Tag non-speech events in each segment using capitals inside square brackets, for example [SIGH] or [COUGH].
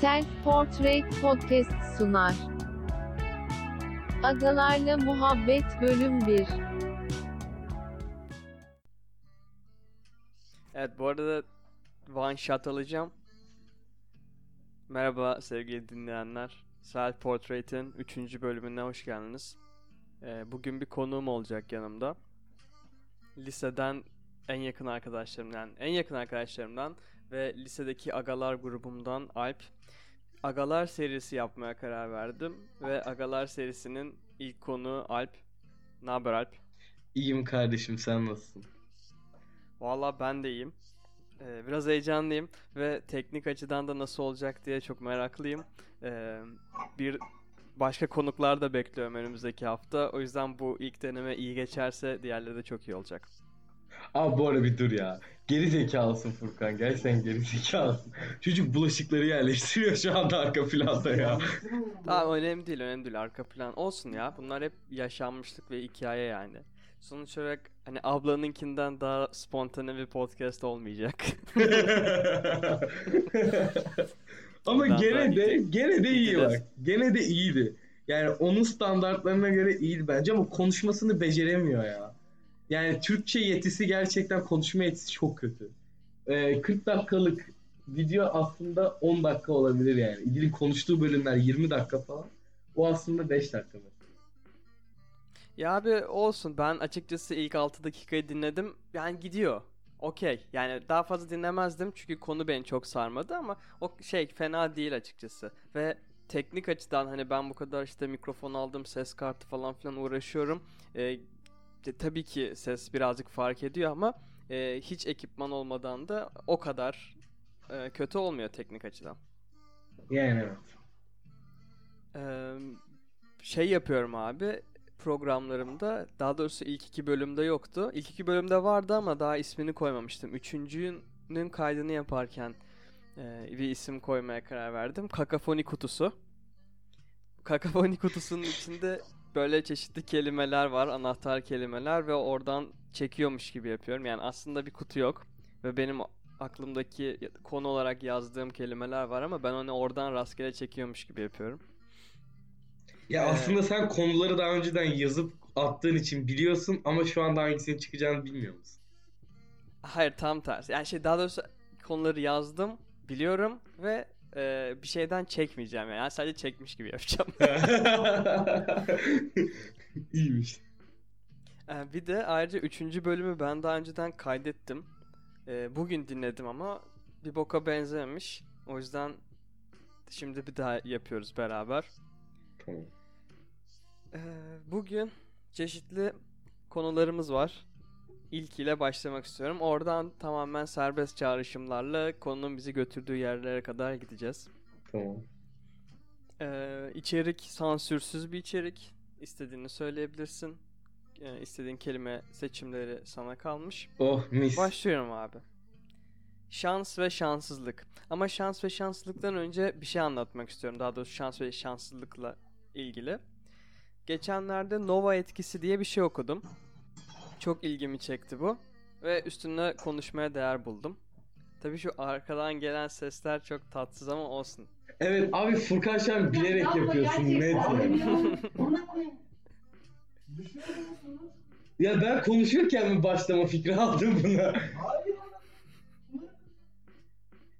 Self Portrait Podcast sunar. Agalarla Muhabbet Bölüm 1 Evet bu arada one shot alacağım. Merhaba sevgili dinleyenler. Self Portrait'in 3. bölümüne hoş geldiniz. Ee, bugün bir konuğum olacak yanımda. Liseden en yakın arkadaşlarımdan, en yakın arkadaşlarımdan ve lisedeki Agalar grubumdan Alp. Agalar serisi yapmaya karar verdim ve Agalar serisinin ilk konuğu Alp. Ne haber Alp? İyiyim kardeşim sen nasılsın? Valla ben de iyiyim. Ee, biraz heyecanlıyım ve teknik açıdan da nasıl olacak diye çok meraklıyım. Ee, bir başka konuklar da bekliyorum önümüzdeki hafta. O yüzden bu ilk deneme iyi geçerse diğerleri de çok iyi olacak. Abi bu arada bir dur ya. Geri zekalısın Furkan. Gerçekten geri zekalısın. Çocuk bulaşıkları yerleştiriyor şu anda arka planda ya. Tamam önemli değil önemli değil arka plan olsun ya. Bunlar hep yaşanmışlık ve hikaye yani. Sonuç olarak hani ablanınkinden daha spontane bir podcast olmayacak. [LAUGHS] Ama Ondan gene de gene de iyi bak. Gene de iyiydi. Yani onun standartlarına göre iyiydi bence ama konuşmasını beceremiyor ya. Yani Türkçe yetisi gerçekten konuşma yetisi çok kötü. Ee, 40 dakikalık video aslında 10 dakika olabilir yani. İdil'in konuştuğu bölümler 20 dakika falan. O aslında 5 dakika. Ya abi olsun ben açıkçası ilk 6 dakikayı dinledim. Yani gidiyor. Okey. Yani daha fazla dinlemezdim çünkü konu beni çok sarmadı ama o şey fena değil açıkçası. Ve teknik açıdan hani ben bu kadar işte mikrofon aldım, ses kartı falan filan uğraşıyorum. Ee, tabii ki ses birazcık fark ediyor ama e, hiç ekipman olmadan da o kadar e, kötü olmuyor teknik açıdan. Yani evet. Ee, şey yapıyorum abi programlarımda daha doğrusu ilk iki bölümde yoktu. İlk iki bölümde vardı ama daha ismini koymamıştım. Üçüncünün kaydını yaparken e, bir isim koymaya karar verdim. Kakafoni kutusu. Kakafoni kutusunun içinde böyle çeşitli kelimeler var, anahtar kelimeler ve oradan çekiyormuş gibi yapıyorum. Yani aslında bir kutu yok ve benim aklımdaki konu olarak yazdığım kelimeler var ama ben onu oradan rastgele çekiyormuş gibi yapıyorum. Ya Ee, aslında sen konuları daha önceden yazıp attığın için biliyorsun ama şu anda hangisinin çıkacağını bilmiyor musun? Hayır tam tersi. Yani şey daha doğrusu konuları yazdım, biliyorum ve e, bir şeyden çekmeyeceğim yani. Yani sadece çekmiş gibi yapacağım. [LAUGHS] [LAUGHS] İyiymiş. E, bir de ayrıca üçüncü bölümü ben daha önceden kaydettim. E, bugün dinledim ama bir boka benzememiş. O yüzden şimdi bir daha yapıyoruz beraber. Tamam. E, bugün çeşitli konularımız var. İlkiyle başlamak istiyorum. Oradan tamamen serbest çağrışımlarla konunun bizi götürdüğü yerlere kadar gideceğiz. Tamam. Ee, içerik sansürsüz bir içerik. İstediğini söyleyebilirsin. Ee, istediğin kelime seçimleri sana kalmış. Oh mis. Başlıyorum abi. Şans ve şanssızlık. Ama şans ve şanssızlıktan önce bir şey anlatmak istiyorum. Daha doğrusu şans ve şanssızlıkla ilgili. Geçenlerde Nova etkisi diye bir şey okudum. Çok ilgimi çekti bu. Ve üstüne konuşmaya değer buldum. Tabii şu arkadan gelen sesler çok tatsız ama olsun. Evet abi Furkan şu an bilerek yapıyorsun net ya. [LAUGHS] Ya ben konuşurken mi başlama fikri aldım buna?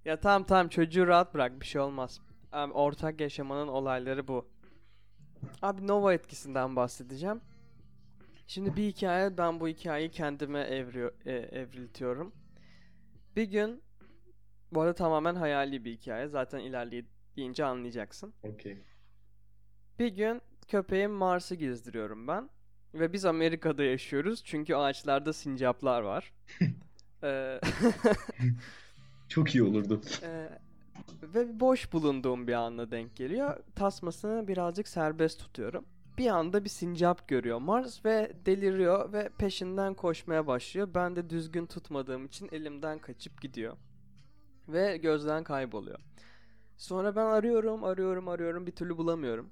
Ya tamam tamam çocuğu rahat bırak bir şey olmaz. Abi, ortak yaşamanın olayları bu. Abi Nova etkisinden bahsedeceğim. Şimdi bir hikaye ben bu hikayeyi kendime evriyor, e, evriltiyorum. Bir gün bu arada tamamen hayali bir hikaye. Zaten ilerleyince anlayacaksın. Okey. Bir gün köpeğim Mars'ı gezdiriyorum ben. Ve biz Amerika'da yaşıyoruz. Çünkü ağaçlarda sincaplar var. [LAUGHS] Ee, [LAUGHS] Çok iyi olurdu. Ee, ve boş bulunduğum bir anda denk geliyor. Tasmasını birazcık serbest tutuyorum. Bir anda bir sincap görüyor Mars ve deliriyor ve peşinden koşmaya başlıyor. Ben de düzgün tutmadığım için elimden kaçıp gidiyor. Ve gözden kayboluyor. Sonra ben arıyorum, arıyorum, arıyorum bir türlü bulamıyorum.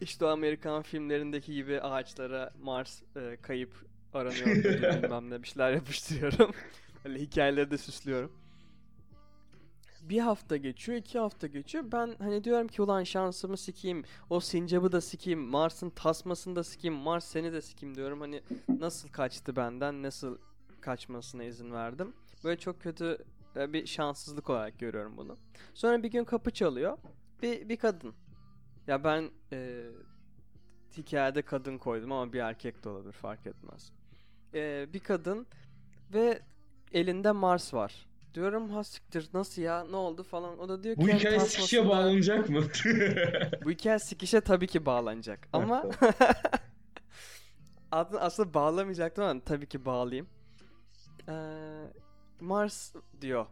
İşte o Amerikan filmlerindeki gibi ağaçlara Mars e, kayıp aranıyor [LAUGHS] bilmem ne bir şeyler yapıştırıyorum. [LAUGHS] Öyle hikayeleri de süslüyorum. Bir hafta geçiyor, iki hafta geçiyor. Ben hani diyorum ki ulan şansımı sikeyim. O sincabı da sikeyim. Mars'ın tasmasını da sikeyim. Mars seni de sikeyim diyorum. Hani nasıl kaçtı benden? Nasıl kaçmasına izin verdim? Böyle çok kötü e, bir şanssızlık olarak görüyorum bunu. Sonra bir gün kapı çalıyor. Bir, bir kadın. Ya ben e, hikayede kadın koydum ama bir erkek de olabilir fark etmez. E, bir kadın ve elinde Mars var. Diyorum ha siktir nasıl ya ne oldu falan. O da diyor ki Bu "Yani hikaye sikişe bağlanacak mı? [LAUGHS] Bu hikaye sikişe tabii ki bağlanacak. Ama [LAUGHS] aslında, bağlamayacaktım ama tabii ki bağlayayım. Ee, Mars diyor.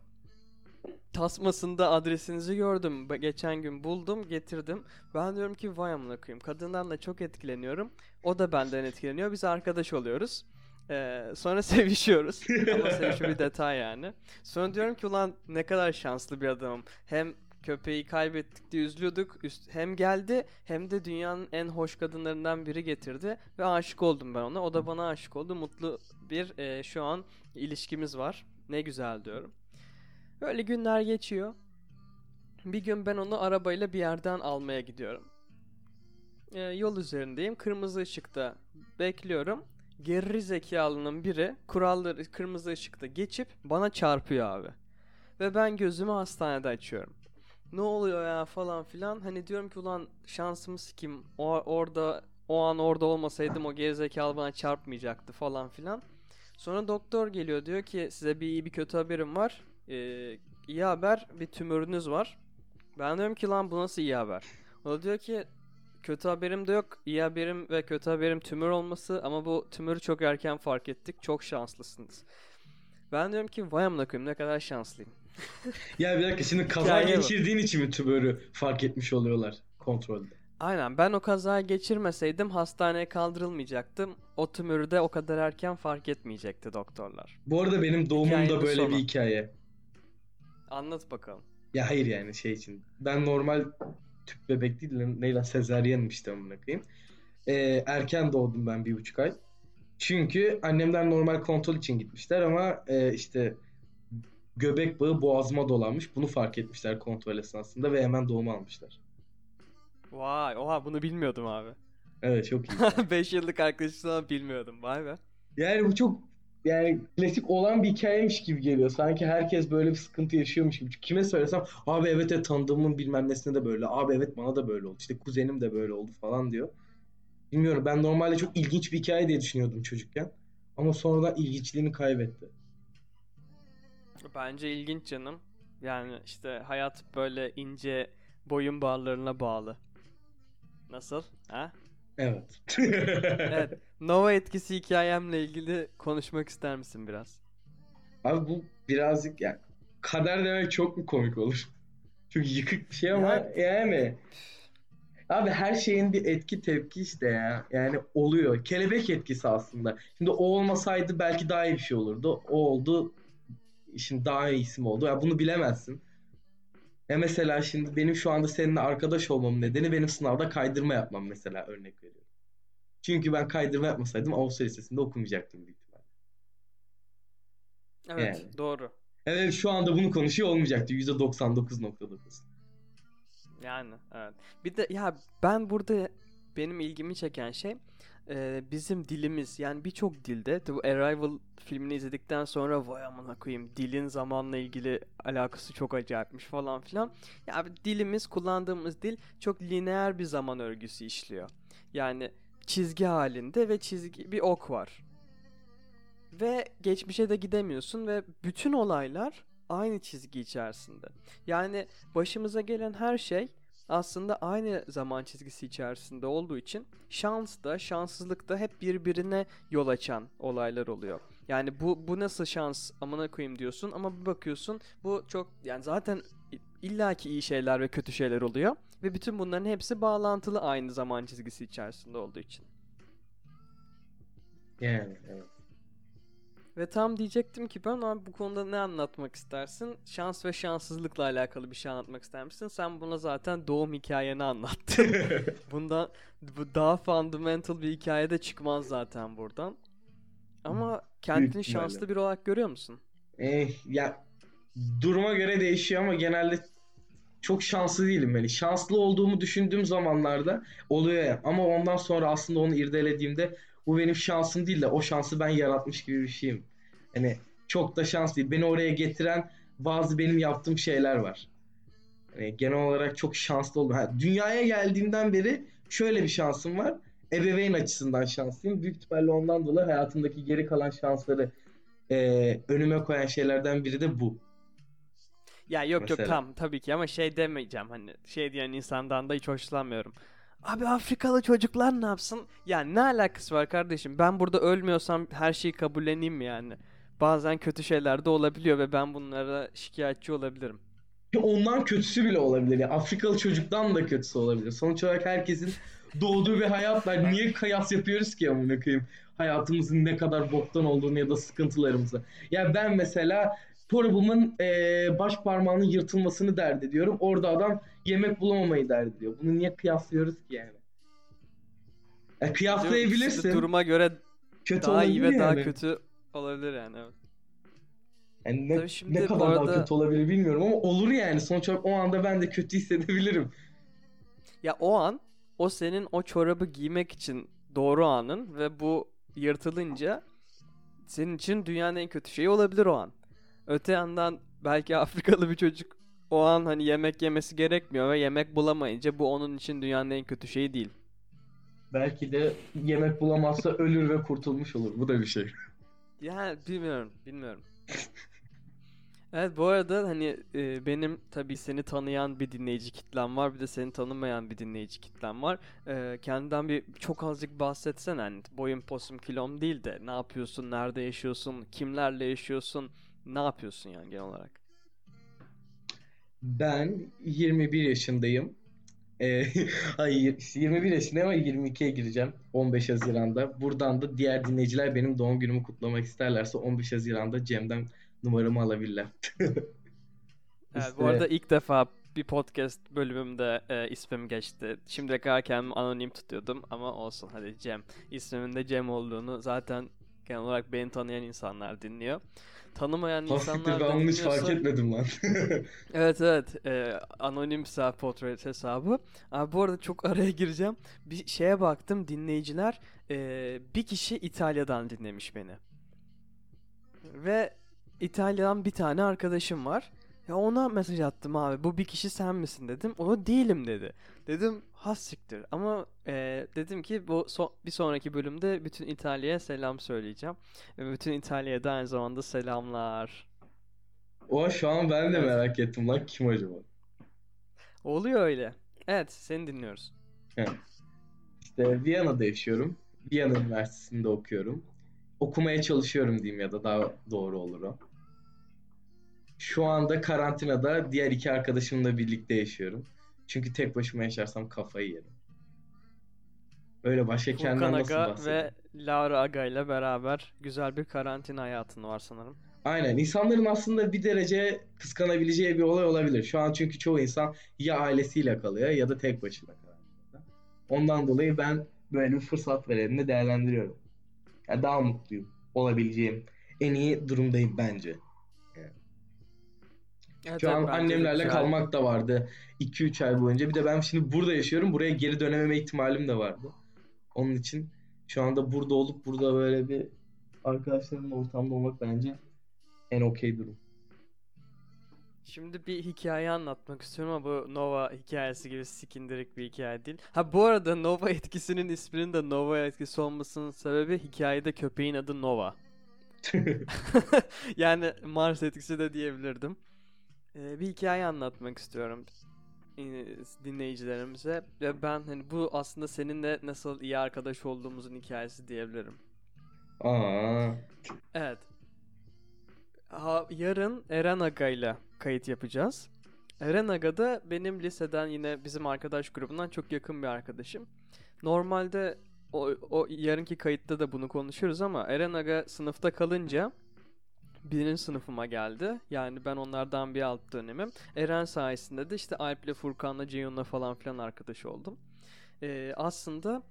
Tasmasında adresinizi gördüm. Geçen gün buldum, getirdim. Ben diyorum ki vay amına koyayım. Kadından da çok etkileniyorum. O da benden etkileniyor. Biz arkadaş oluyoruz. Ee, sonra [LAUGHS] sevişiyoruz. Ama [LAUGHS] sevişme bir detay yani. Sonra diyorum ki ulan ne kadar şanslı bir adamım. Hem köpeği kaybettik diye üzülüyorduk. Üst, hem geldi hem de dünyanın en hoş kadınlarından biri getirdi. Ve aşık oldum ben ona. O da bana aşık oldu. Mutlu bir e, şu an ilişkimiz var. Ne güzel diyorum. Böyle günler geçiyor. Bir gün ben onu arabayla bir yerden almaya gidiyorum. E, yol üzerindeyim. Kırmızı ışıkta bekliyorum. Geri zekalının biri kuralları kırmızı ışıkta geçip bana çarpıyor abi. Ve ben gözümü hastanede açıyorum. Ne oluyor ya falan filan. Hani diyorum ki ulan şansımı sikim. O, orada o an orada olmasaydım o gerizekalı bana çarpmayacaktı falan filan. Sonra doktor geliyor diyor ki size bir iyi bir kötü haberim var. Ee, iyi haber bir tümörünüz var. Ben diyorum ki lan bu nasıl iyi haber? O da diyor ki kötü haberim de yok. İyi haberim ve kötü haberim tümör olması ama bu tümörü çok erken fark ettik. Çok şanslısınız. Ben diyorum ki vay amına koyayım ne kadar şanslıyım. [LAUGHS] ya bir dakika şimdi kaza Hikaye bu. geçirdiğin için mi tümörü fark etmiş oluyorlar kontrolde? Aynen ben o kazayı geçirmeseydim hastaneye kaldırılmayacaktım. O tümörü de o kadar erken fark etmeyecekti doktorlar. Bu arada benim doğumum da Hikayenin böyle sonu. bir hikaye. Anlat bakalım. Ya hayır yani şey için. Ben normal tüp bebek değil de neyle sezaryenim işte amına koyayım. Ee, erken doğdum ben bir buçuk ay. Çünkü annemler normal kontrol için gitmişler ama e, işte göbek bağı boğazıma dolanmış. Bunu fark etmişler kontrol esnasında ve hemen doğumu almışlar. Vay oha bunu bilmiyordum abi. Evet çok iyi. [LAUGHS] 5 yıllık arkadaşım ama bilmiyordum vay be. Yani bu çok yani klasik olan bir hikayemiş gibi geliyor. Sanki herkes böyle bir sıkıntı yaşıyormuş gibi. Çünkü Kime söylesem abi evet evet tanıdığımın bilmem nesine de böyle. Abi evet bana da böyle oldu. İşte kuzenim de böyle oldu falan diyor. Bilmiyorum ben normalde çok ilginç bir hikaye diye düşünüyordum çocukken. Ama sonradan ilginçliğini kaybetti. Bence ilginç canım. Yani işte hayat böyle ince boyun bağlarına bağlı. Nasıl? Ha? Evet. Evet. [LAUGHS] Nova etkisi hikayemle ilgili konuşmak ister misin biraz? Abi bu birazcık yani kader demek çok mu komik olur? [LAUGHS] Çok yıkık bir şey ama Ya- yani Abi her şeyin bir etki tepki işte ya. Yani oluyor. Kelebek etkisi aslında. Şimdi o olmasaydı belki daha iyi bir şey olurdu. O oldu. Şimdi daha iyisi mi oldu? Ya bunu bilemezsin. Ya mesela şimdi benim şu anda seninle arkadaş olmamın nedeni benim sınavda kaydırma yapmam mesela örnek veriyorum. Çünkü ben kaydırma yapmasaydım Avusturya Lisesi'nde okumayacaktım büyük ihtimalle. Evet, Yani. doğru. Evet şu anda bunu konuşuyor olmayacaktı %99.9. Yani evet. Bir de ya ben burada benim ilgimi çeken şey e, bizim dilimiz yani birçok dilde The Arrival filmini izledikten sonra vay amına koyayım dilin zamanla ilgili alakası çok acayipmiş falan filan. Ya dilimiz kullandığımız dil çok lineer bir zaman örgüsü işliyor. Yani çizgi halinde ve çizgi bir ok var. Ve geçmişe de gidemiyorsun ve bütün olaylar aynı çizgi içerisinde. Yani başımıza gelen her şey aslında aynı zaman çizgisi içerisinde olduğu için şans da şanssızlık da hep birbirine yol açan olaylar oluyor. Yani bu bu nasıl şans amına koyayım diyorsun ama bir bakıyorsun bu çok yani zaten illaki iyi şeyler ve kötü şeyler oluyor ve bütün bunların hepsi bağlantılı aynı zaman çizgisi içerisinde olduğu için. Yani evet. Ve tam diyecektim ki ben abi bu konuda ne anlatmak istersin? Şans ve şanssızlıkla alakalı bir şey anlatmak ister misin? Sen buna zaten doğum hikayeni anlattın. [LAUGHS] Bundan bu daha fundamental bir hikaye de çıkmaz zaten buradan. Ama kendini şanslı bir olarak görüyor musun? Eh, ya duruma göre değişiyor ama genelde çok şanslı değilim yani. Şanslı olduğumu düşündüğüm zamanlarda oluyor ya. Ama ondan sonra aslında onu irdelediğimde bu benim şansım değil de o şansı ben yaratmış gibi bir şeyim. Hani çok da şans değil. Beni oraya getiren bazı benim yaptığım şeyler var. Hani genel olarak çok şanslı oldum. Ha, dünyaya geldiğimden beri şöyle bir şansım var. Ebeveyn açısından şanslıyım. Büyük ihtimalle ondan dolayı hayatımdaki geri kalan şansları e, önüme koyan şeylerden biri de bu. Ya yok yok Mesela. tamam tabii ki ama şey demeyeceğim hani şey diyen insandan da hiç hoşlanmıyorum. Abi Afrikalı çocuklar ne yapsın? Ya ne alakası var kardeşim? Ben burada ölmüyorsam her şeyi kabulleneyim mi yani? Bazen kötü şeyler de olabiliyor ve ben bunlara şikayetçi olabilirim. Ondan kötüsü bile olabilir. Yani Afrikalı çocuktan da kötüsü olabilir. Sonuç olarak herkesin doğduğu bir hayat var. Niye kıyas yapıyoruz ki amına koyayım? Hayatımızın ne kadar boktan olduğunu ya da sıkıntılarımızı. Ya ben mesela çorabımın eee baş parmağının yırtılmasını dert ediyorum. Orada adam yemek bulamamayı dert ediyor. Bunu niye kıyaslıyoruz ki yani? De kıyaslayabilirsin. Duruma göre Kötü daha iyi ve olabilir daha yani. kötü olabilir yani. Evet. Yani ne, Tabii şimdi ne kadar daha arada- kötü olabilir bilmiyorum ama olur yani. Sonuç olarak o anda ben de kötü hissedebilirim. Ya o an o senin o çorabı giymek için doğru anın ve bu yırtılınca senin için dünyanın en kötü şeyi olabilir o an. Öte yandan belki Afrikalı bir çocuk o an hani yemek yemesi gerekmiyor ve yemek bulamayınca bu onun için dünyanın en kötü şeyi değil. Belki de yemek bulamazsa ölür ve kurtulmuş olur. Bu da bir şey. Yani bilmiyorum, bilmiyorum. [LAUGHS] Evet bu arada hani e, benim tabii seni tanıyan bir dinleyici kitlem var bir de seni tanımayan bir dinleyici kitlem var. E, kendinden bir çok azıcık bahsetsene hani boyun posum kilom değil de ne yapıyorsun, nerede yaşıyorsun, kimlerle yaşıyorsun, ne yapıyorsun yani genel olarak. Ben 21 yaşındayım. Ee, [LAUGHS] hayır 21 yaşındayım ama 22'ye gireceğim 15 Haziran'da. Buradan da diğer dinleyiciler benim doğum günümü kutlamak isterlerse 15 Haziran'da Cem'den numaramı alabilirler. [LAUGHS] Evet, İşte- bu arada ilk defa bir podcast bölümümde e, ismim geçti. Şimdiye kadar kendimi anonim tutuyordum ama olsun hadi Cem. İsmimin de Cem olduğunu zaten genel olarak beni tanıyan insanlar dinliyor. Tanımayan insanlar da hiç fark etmedim lan. [LAUGHS] Evet evet e, anonim self portrait hesabı. Abi bu arada çok araya gireceğim. Bir şeye baktım dinleyiciler e, bir kişi İtalya'dan dinlemiş beni. Ve İtalya'dan bir tane arkadaşım var. Ya ona mesaj attım abi bu bir kişi sen misin dedim. O değilim dedi. Dedim has siktir ama e, dedim ki bu so- bir sonraki bölümde bütün İtalya'ya selam söyleyeceğim. Ve bütün İtalya'ya da aynı zamanda selamlar. O şu an ben de Evet. merak ettim lan kim acaba? Oluyor öyle. Evet seni dinliyoruz. İşte Viyana'da yaşıyorum. Viyana Üniversitesi'nde okuyorum. Okumaya çalışıyorum diyeyim ya da daha doğru olur o. Şu anda karantinada diğer iki arkadaşımla birlikte yaşıyorum. Çünkü tek başıma yaşarsam kafayı yerim. Öyle başka kendimden nasıl Aga bahsedeyim? ve Laura Aga ile beraber güzel bir karantina hayatın var sanırım. Aynen. İnsanların aslında bir derece kıskanabileceği bir olay olabilir. Şu an çünkü çoğu insan ya ailesiyle kalıyor ya da tek başına karantinada. Ondan dolayı ben böyle bir fırsat verenini değerlendiriyorum. Ya daha mutluyum. Olabileceğim en iyi durumdayım bence. Evet, Şu an annemlerle kalmak da vardı 2-3 ay boyunca. Bir de ben şimdi burada yaşıyorum. Buraya geri dönememe ihtimalim de vardı. Onun için şu anda burada olup burada böyle bir arkadaşlarımla ortamda olmak bence en okey durum. Şimdi bir hikaye anlatmak istiyorum ama bu Nova hikayesi gibi sikindirik bir hikaye değil. Ha bu arada Nova etkisinin isminin de Nova etkisi olmasının sebebi hikayede köpeğin adı Nova. [LAUGHS] [LAUGHS] yani Mars etkisi de diyebilirdim. Ee, bir hikaye anlatmak istiyorum e, dinleyicilerimize. Ve ben hani bu aslında seninle nasıl iyi arkadaş olduğumuzun hikayesi diyebilirim. Aa. Evet. Ha, yarın Eren Aga ile kayıt yapacağız. Eren Aga da benim liseden yine bizim arkadaş grubundan çok yakın bir arkadaşım. Normalde o, o yarınki kayıtta da bunu konuşuyoruz ama Eren Aga sınıfta kalınca birinci sınıfıma geldi. Yani ben onlardan bir alt dönemim. Eren sayesinde de işte Alp'le Furkan'la Ceyhun'la falan filan arkadaş oldum. Ee, aslında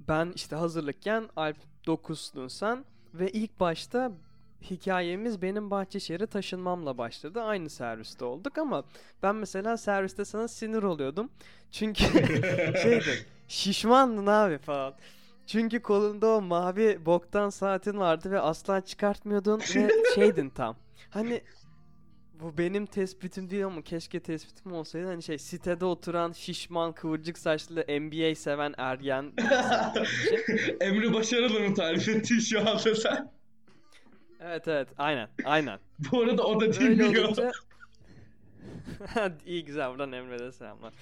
ben işte hazırlıkken Alp 9'dun sen ve ilk başta hikayemiz benim Bahçeşehir'e taşınmamla başladı. Aynı serviste olduk ama ben mesela serviste sana sinir oluyordum. Çünkü [LAUGHS] [LAUGHS] şeydi şişmandın abi falan. Çünkü kolunda o mavi boktan saatin vardı ve asla çıkartmıyordun ve [LAUGHS] şeydin tam. Hani bu benim tespitim değil ama keşke tespitim olsaydı. Hani şey sitede oturan şişman kıvırcık saçlı NBA seven ergen. [LAUGHS] Emre Başarılı mı tarif ettin şu anda sen? evet evet aynen aynen. Bu arada o da dinliyor. olunca... [LAUGHS] İyi güzel buradan Emre'de selamlar.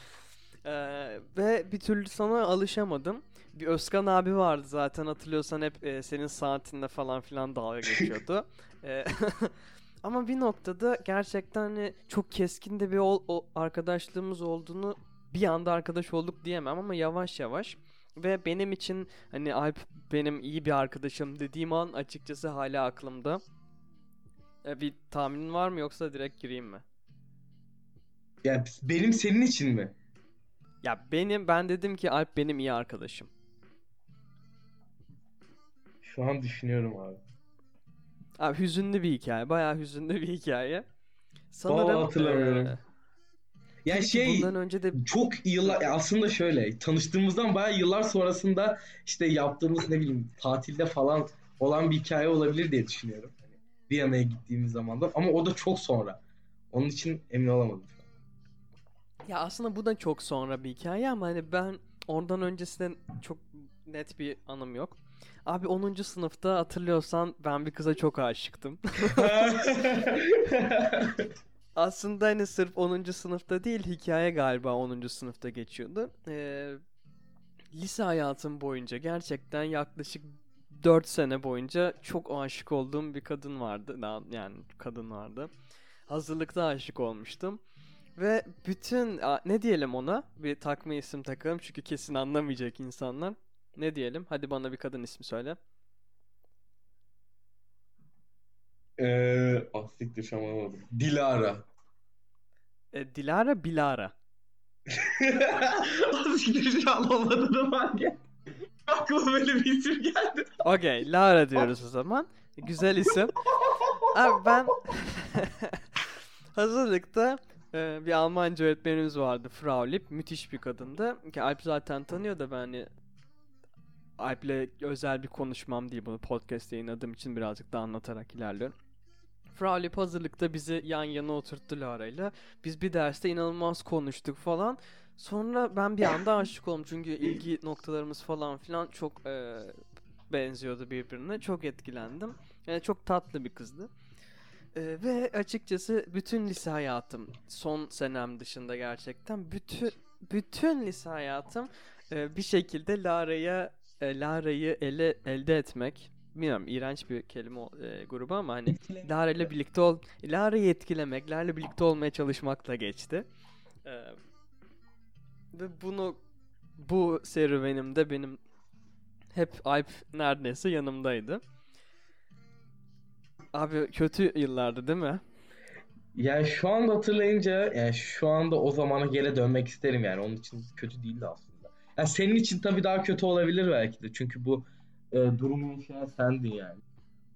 Ee, ve bir türlü sana alışamadım. Bir Özkan abi vardı zaten hatırlıyorsan hep e, senin saatinde falan filan dalga geçiyordu. Ee, [LAUGHS] [LAUGHS] ama bir noktada gerçekten hani çok keskin de bir ol, o arkadaşlığımız olduğunu bir anda arkadaş olduk diyemem ama yavaş yavaş ve benim için hani Alp benim iyi bir arkadaşım dediğim an açıkçası hala aklımda. E, bir tahminin var mı yoksa direkt gireyim mi? Ya benim senin için mi? Ya benim ben dedim ki Alp benim iyi arkadaşım. Şu an düşünüyorum abi. Abi hüzünlü bir hikaye. Bayağı hüzünlü bir hikaye. Vallahi hatırlamıyorum. eee, Ya tabii şey bundan önce de çok yıllar ya aslında şöyle tanıştığımızdan bayağı yıllar sonrasında işte yaptığımız ne bileyim tatilde falan olan bir hikaye olabilir diye düşünüyorum. Hani Viyana'ya gittiğimiz zamandan ama o da çok sonra. Onun için emin olamadım. ya aslında bu da çok sonra bir hikaye ama hani ben ondan öncesinden çok net bir anım yok. Abi 10. sınıfta hatırlıyorsan ben bir kıza çok aşıktım. [LAUGHS] Aslında hani sırf 10. sınıfta değil hikaye galiba 10. sınıfta geçiyordu. Ee, lise hayatım boyunca gerçekten yaklaşık 4 sene boyunca çok aşık olduğum bir kadın vardı. Yani kadın vardı. Hazırlıkta aşık olmuştum. Ve bütün ne diyelim ona? Bir takma isim takalım çünkü kesin anlamayacak insanlar. Ne diyelim? Hadi bana bir kadın ismi söyle. Eee ah siktir şu an anlamadım. Dilara. E, Dilara Bilara. [LAUGHS] ah siktir şu an fark et. Aklıma böyle bir isim geldi. Okey, Lara diyoruz o zaman. Güzel isim. [LAUGHS] Abi ben [LAUGHS] hazırlıkta e, bir Almanca öğretmenimiz vardı Frau Lipp. Müthiş bir kadındı. Ki Alp zaten tanıyor da ben hani Alp'le özel bir konuşmam değil bunu podcast'te yayınladığım için birazcık daha anlatarak ilerliyorum. Frau Lipp hazırlıkta bizi yan yana oturttu Lara'yla. Biz bir derste inanılmaz konuştuk falan. Sonra ben bir anda [LAUGHS] aşık oldum çünkü ilgi noktalarımız falan filan çok e, benziyordu birbirine. Çok etkilendim. Yani çok tatlı bir kızdı. E, ve açıkçası bütün lise hayatım, son senem dışında gerçekten bütün bütün lise hayatım e, bir şekilde Lara'ya Lara'yı ele elde etmek. Bilmiyorum iğrenç bir kelime e, grubu ama hani Lara ile birlikte ol, Lara'yı etkilemek, Lara ile birlikte olmaya çalışmakla geçti. Ee, ve bunu bu serüvenimde benim hep Alp neredeyse yanımdaydı. Abi kötü yıllardı değil mi? Yani şu anda hatırlayınca yani şu anda o zamana geri dönmek isterim yani. Onun için kötü değildi aslında. Yani senin için tabii daha kötü olabilir belki de. Çünkü bu e, durumu yaşayan sendin yani.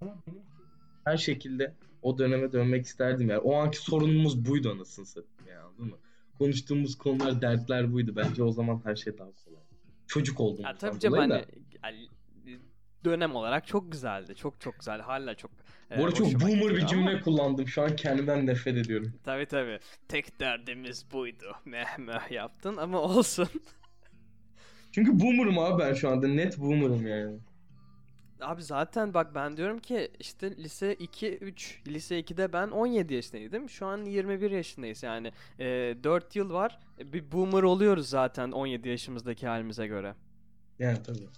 Ama benim için her şekilde o döneme dönmek isterdim yani. O anki sorunumuz buydu anasını satayım yani anladın mı? Konuştuğumuz konular, dertler buydu. Bence o zaman her şey daha kolay. Çocuk oldum. Ya tabii canım hani yani dönem olarak çok güzeldi. Çok çok güzel. Hala çok e, Bu arada çok hoşuma boomer bir ama- cümle kullandım. Şu an kendimden nefret ediyorum. Tabii tabii. Tek derdimiz buydu. Meh meh yaptın ama olsun. Çünkü boomer'ım abi ben şu anda. Net boomer'ım yani. Abi zaten bak ben diyorum ki işte lise 2 3 lise 2'de ben 17 yaşındaydım. Şu an 21 yaşındayız yani. E, 4 yıl var. E, Bir boomer oluyoruz zaten 17 yaşımızdaki halimize göre. Yani tabii.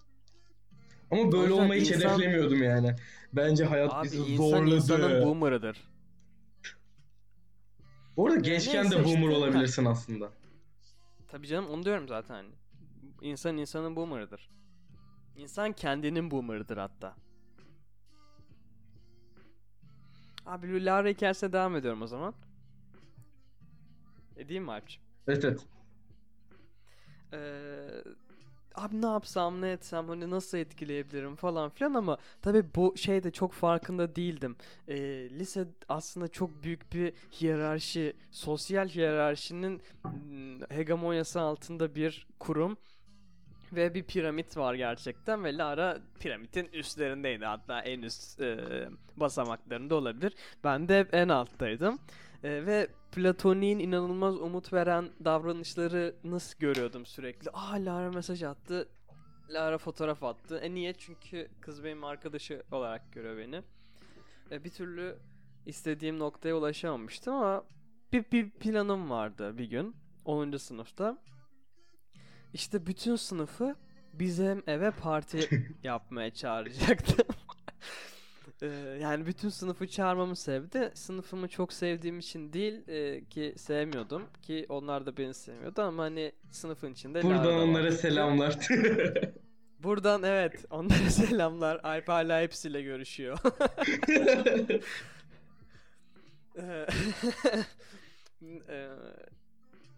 Ama böyle olmayı hiç insan- hedeflemiyordum yani. Bence hayat Abi bizi insan zorladı. insanın boomer'ıdır. Bu arada Ee, gençken neyse de boomer işte. olabilirsin aslında. Tabii canım onu diyorum zaten. İnsan insanın boomer'ıdır. İnsan kendinin boomer'ıdır hatta. Abi Lara hikayesine devam ediyorum o zaman. Edeyim mi Alp'ciğim? Evet evet. Ee, abi ne yapsam ne etsem hani nasıl etkileyebilirim falan filan ama tabii bu şeyde çok farkında değildim. Ee, lise aslında çok büyük bir hiyerarşi, sosyal hiyerarşinin mm, hegemonyası altında bir kurum ve bir piramit var gerçekten ve Lara piramidin üstlerindeydi hatta en üst e, basamaklarında olabilir. Ben de en alttaydım. E, ve Platonik'in inanılmaz umut veren davranışlarını görüyordum sürekli. Aa Lara mesaj attı. Lara fotoğraf attı. E niye? Çünkü kız benim arkadaşı olarak görüyor beni. E, bir türlü istediğim noktaya ulaşamamıştım ama bir, bir planım vardı bir gün. 10. sınıfta. İşte bütün sınıfı bizim eve parti [LAUGHS] yapmaya çağıracaktım. [LAUGHS] Ee, yani bütün sınıfı çağırmamın sebebi de sınıfımı çok sevdiğim için değil e, ki sevmiyordum ki onlar da beni sevmiyordu ama hani sınıfın içinde Buradan da onlara vardı. selamlar. [LAUGHS] Buradan evet onlara selamlar. Alp hala hepsiyle görüşüyor.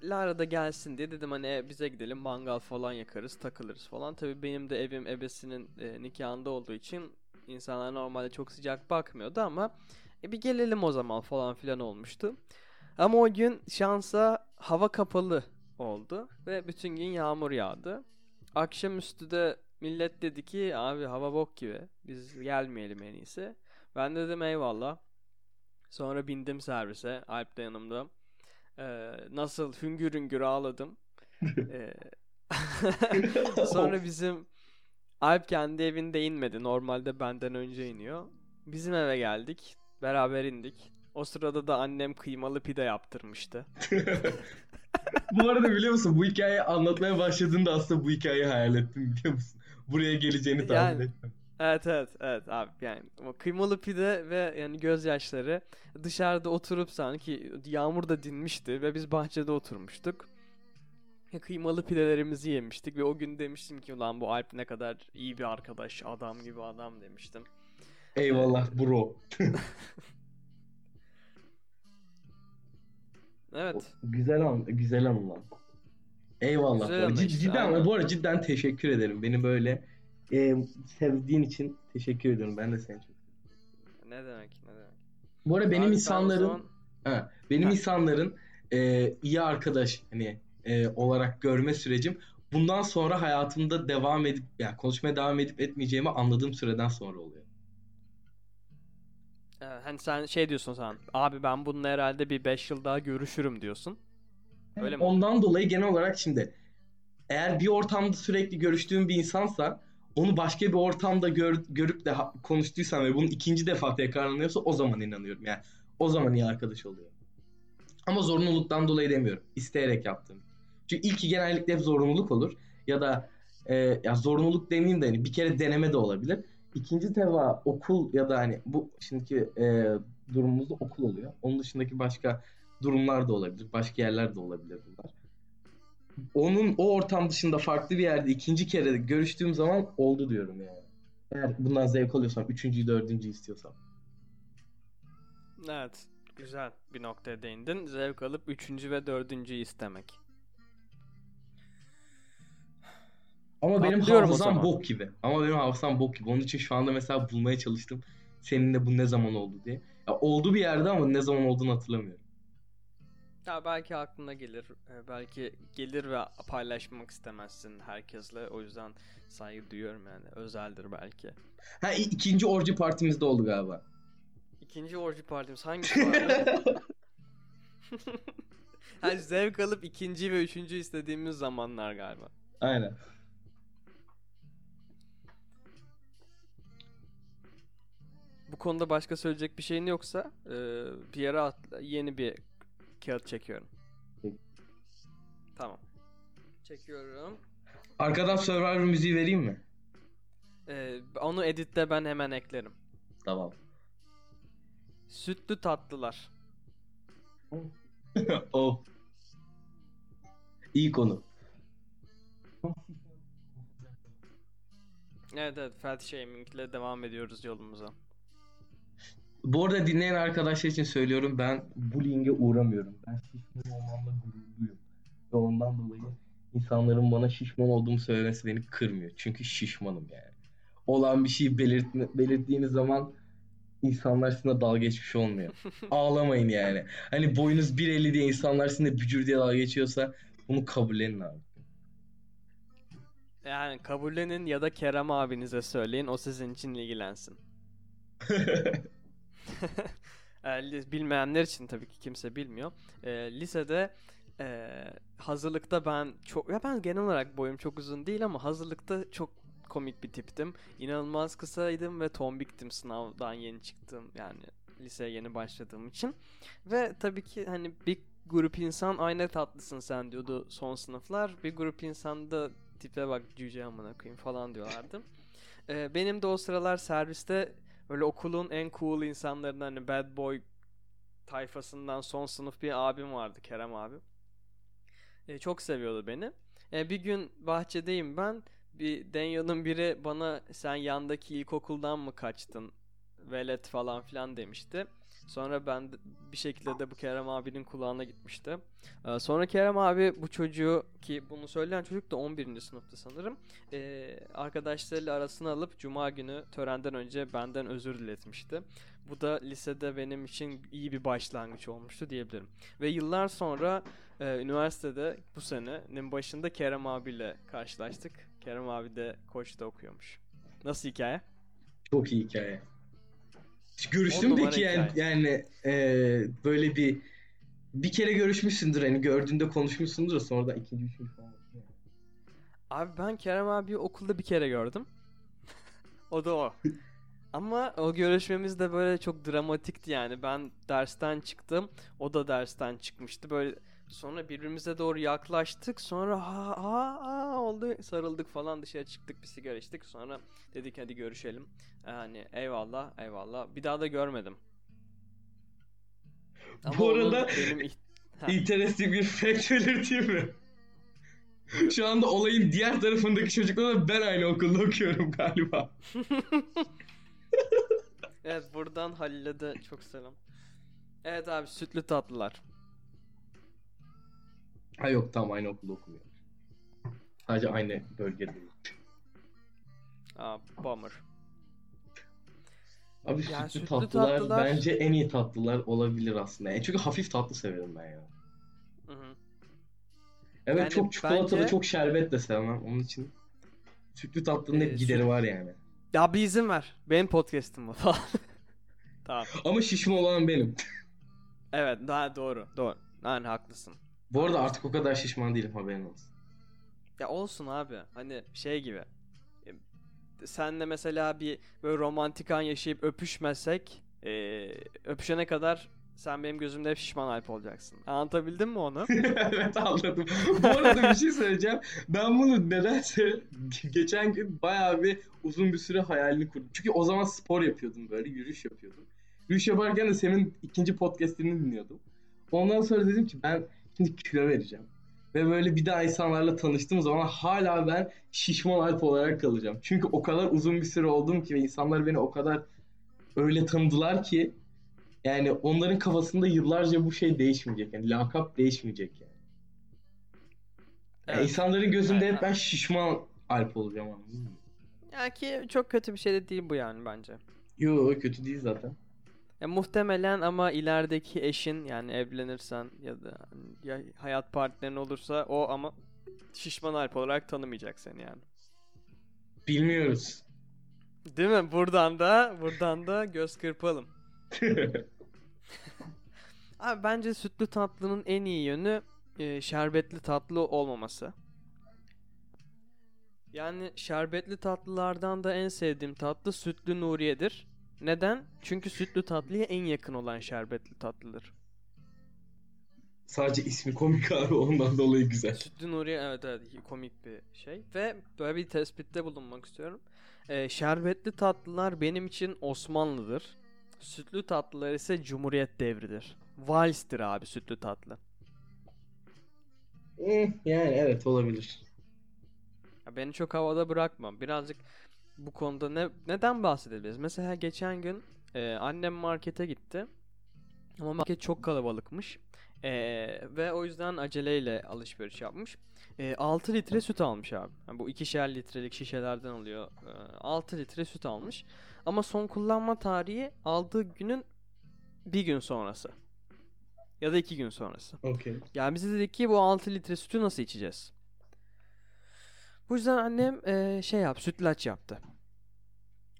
Lara da gelsin diye dedim hani "E, bize gidelim mangal falan yakarız takılırız falan. Tabii benim de evim ebesinin e, nikahında olduğu için insanlar normalde çok sıcak bakmıyordu ama e, bir gelelim o zaman falan filan olmuştu. Ama o gün şansa hava kapalı oldu ve bütün gün yağmur yağdı. Akşamüstü de millet dedi ki abi hava bok gibi biz gelmeyelim en iyisi. Ben de dedim eyvallah. Sonra bindim servise Alp de yanımda. Ee, nasıl hüngür hüngür ağladım. [LAUGHS] Ee, [LAUGHS] sonra bizim Alp kendi evinde inmedi. Normalde benden önce iniyor. Bizim eve geldik. Beraber indik. O sırada da annem kıymalı pide yaptırmıştı. [LAUGHS] bu arada biliyor musun bu hikayeyi anlatmaya başladığında aslında bu hikayeyi hayal ettim biliyor musun? Buraya geleceğini tahmin Yani. ettim. Evet evet evet abi yani o kıymalı pide ve yani gözyaşları dışarıda oturup sanki yağmur da dinmişti ve biz bahçede oturmuştuk. Ya kıymalı pidelerimizi yemiştik ve o gün demiştim ki ulan bu Alp ne kadar iyi bir arkadaş adam gibi adam demiştim. Eyvallah bro. [LAUGHS] Evet. Güzel an, güzel anılar. Eyvallah. Güzel bu işte, cidden aynen. bu arada cidden teşekkür ederim. Beni böyle e, sevdiğin için teşekkür ediyorum. Ben de seni çok. Ne demek ne demek. Bu arada benim Abi insanların zaman- ha, benim Ha. insanların e, iyi arkadaş hani e, olarak görme sürecim bundan sonra hayatımda devam edip yani konuşmaya devam edip etmeyeceğimi anladığım süreden sonra oluyor. Evet, hani sen şey diyorsun sen abi ben bununla herhalde bir 5 yıl daha görüşürüm diyorsun. Öyle mi? Ondan dolayı genel olarak şimdi eğer bir ortamda sürekli görüştüğüm bir insansa onu başka bir ortamda gör- görüp de konuştuysam ve bunun ikinci defa tekrarlanıyorsa o zaman inanıyorum. Yani o zaman iyi arkadaş oluyor. Ama zorunluluktan dolayı demiyorum. İsteyerek yaptığım. Çünkü ilki genellikle hep zorunluluk olur. Ya da e, ya zorunluluk demeyeyim de hani bir kere deneme de olabilir. İkinci teva okul ya da hani bu şimdiki e, durumumuzda okul oluyor. Onun dışındaki başka durumlar da olabilir. Başka yerler de olabilir bunlar. Onun o ortam dışında farklı bir yerde ikinci kere görüştüğüm zaman oldu diyorum yani. Eğer bundan zevk alıyorsam, üçüncüyü, dördüncüyü istiyorsam. Evet. Güzel bir noktaya değindin. Zevk alıp üçüncü ve dördüncüyü istemek. Ama benim Atlıyorum hafızam bok gibi. Ama benim hafızam bok gibi. Onun için şu anda mesela bulmaya çalıştım. Seninle bu ne zaman oldu diye. Ya oldu bir yerde ama ne zaman olduğunu hatırlamıyorum. Ya belki aklına gelir. e, Belki gelir ve paylaşmak istemezsin herkesle. O yüzden saygı duyuyorum yani. Özeldir belki. Ha ikinci orji partimizde oldu galiba. İkinci orji partimiz hangisi vardı? [LAUGHS] hani [LAUGHS] zevk alıp ikinci ve üçüncü istediğimiz zamanlar galiba. Aynen. Bu konuda başka söyleyecek bir şeyin yoksa e, bir yere atla, yeni bir kağıt çekiyorum. Tamam. Çekiyorum. Arkadan Survivor müziği vereyim mi? E, onu editte ben hemen eklerim. Tamam. Sütlü tatlılar. [LAUGHS] o. İyi konu. Evet evet fat shaming ile devam ediyoruz yolumuza. Bu arada dinleyen arkadaşlar için söylüyorum ben bullying'e uğramıyorum. Ben şişman olmamla gururluyum. Ve ondan dolayı insanların bana şişman olduğumu söylemesi beni kırmıyor. Çünkü şişmanım yani. Olan bir şeyi belirtme, belirttiğiniz zaman insanlar sizinle dalga geçmiş olmuyor. [LAUGHS] Ağlamayın yani. Hani boyunuz 1.50 diye insanlar sizinle bücür diye dalga geçiyorsa bunu kabullenin abi. Yani kabullenin ya da Kerem abinize söyleyin o sizin için ilgilensin. [LAUGHS] [LAUGHS] Bilmeyenler için tabii ki kimse bilmiyor. E, lisede e, hazırlıkta ben çok ya ben genel olarak boyum çok uzun değil ama hazırlıkta çok komik bir tiptim. İnanılmaz kısaydım ve tombiktim sınavdan yeni çıktım yani liseye yeni başladığım için. Ve tabii ki hani bir grup insan aynı tatlısın sen diyordu son sınıflar. Bir grup insan da tipe bak cüce amına koyayım falan diyorlardı. E, benim de o sıralar serviste Böyle okulun en cool insanlarından hani bad boy tayfasından son sınıf bir abim vardı Kerem abi. E, çok seviyordu beni. E, bir gün bahçedeyim ben. Bir Denyo'nun biri bana sen yandaki ilkokuldan mı kaçtın? Velet falan filan demişti. Sonra ben de- bir şekilde de bu Kerem abinin kulağına gitmişti. E, sonra Kerem abi bu çocuğu ki bunu söyleyen çocuk da 11. sınıfta sanırım. E, arkadaşlarıyla arasına alıp cuma günü törenden önce benden özür diletmişti. Bu da lisede benim için iyi bir başlangıç olmuştu diyebilirim. Ve yıllar sonra e, üniversitede bu senenin başında Kerem abiyle karşılaştık. Kerem abi de Koç'ta okuyormuş. Nasıl hikaye? Çok iyi hikaye. Mü numara peki yani, yani e, böyle bir bir kere görüşmüşsündür hani gördüğünde konuşmuşsundur da sonradan ikinci üçüncü falan. Abi ben Kerem abi okulda bir kere gördüm. [LAUGHS] o da o. Ama o görüşmemiz de böyle çok dramatikti yani. Ben dersten çıktım. O da dersten çıkmıştı. Böyle sonra birbirimize doğru yaklaştık. Sonra ha ha ha oldu. Sarıldık falan dışarı çıktık bir sigara içtik. Sonra dedik hadi görüşelim. Yani eyvallah eyvallah. Bir daha da görmedim. Bu onun arada- benim. [LAUGHS] Interesting bir fact belirteyim mi? [LAUGHS] Şu anda olayın diğer tarafındaki çocuklarla ben aynı okulda okuyorum galiba. [LAUGHS] Evet buradan Halil'e de çok selam. Evet abi sütlü tatlılar. Ha yok tam aynı okulda okumuyor. Sadece aynı bölgede. Aa bummer. Abi sütlü, sütlü tatlılar, tatlılar- bence en iyi tatlılar olabilir aslında. Yani çünkü hafif tatlı severim ben ya. Hı hı. Evet Yani çok çikolatalı bence- çok şerbet de sevmem. Onun için sütlü tatlının Ee, hep gideri süt- var yani. Ya bir izin ver. Benim podcast'im bu falan. [LAUGHS] tamam. Ama şişme olan benim. Evet daha doğru. Doğru. Yani haklısın. Bu arada artık o kadar şişman değilim haberin olsun. Ya olsun abi. Hani şey gibi. Senle mesela bir böyle romantik an yaşayıp öpüşmesek e, öpüşene kadar sen benim gözümde şişman Alp olacaksın. Anlatabildim mi onu? [LAUGHS] evet anladım. Bu arada bir şey söyleyeceğim. Ben bunu nedense [LAUGHS] geçen gün bayağı bir uzun bir süre hayalini kurdum. Çünkü o zaman spor yapıyordum böyle yürüyüş yapıyordum. Yürüyüş yaparken de senin ikinci podcastini dinliyordum. Ondan sonra dedim ki ben şimdi kilo vereceğim. Ve böyle bir daha insanlarla tanıştığım zaman hala ben şişman Alp olarak kalacağım. Çünkü o kadar uzun bir süre oldum ki ve insanlar beni o kadar öyle tanıdılar ki yani onların kafasında yıllarca bu şey değişmeyecek. Yani lakap değişmeyecek yani. Yani Evet. insanların gözünde hep ben şişman Alp olacağım anladın mı? Ya ki çok kötü bir şey de değil bu yani bence. Yo kötü değil zaten. Ya muhtemelen ama ilerideki eşin yani evlenirsen ya da hani ya hayat partnerin olursa o ama şişman Alp olarak tanımayacak seni yani. Bilmiyoruz. Değil mi? Buradan da buradan da göz kırpalım. [LAUGHS] Abi bence sütlü tatlının en iyi yönü e, şerbetli tatlı olmaması. Yani şerbetli tatlılardan da en sevdiğim tatlı sütlü Nuriye'dir. Neden? Çünkü sütlü tatlıya en yakın olan şerbetli tatlıdır. Sadece ismi komik abi ondan dolayı güzel. Sütlü Nuriye evet evet komik bir şey. Ve böyle bir tespitte bulunmak istiyorum. Ee, şerbetli tatlılar benim için Osmanlı'dır. Sütlü tatlılar ise Cumhuriyet devridir. Vals'tir abi sütlü tatlı. Eh, yani evet olabilir. Ya beni çok havada bırakma. Birazcık bu konuda ne neden bahsedebiliriz? Mesela geçen gün e, annem markete gitti. Ama market çok kalabalıkmış. Ee, ve o yüzden aceleyle alışveriş yapmış. Ee, 6 litre süt almış abi. Yani bu ikişer litrelik şişelerden alıyor. Ee, 6 litre süt almış. Ama son kullanma tarihi aldığı günün bir gün sonrası. Ya da iki gün sonrası. Okey. Yani bize dedik ki bu 6 litre sütü nasıl içeceğiz? Bu yüzden annem eee, şey yap, sütlaç yaptı.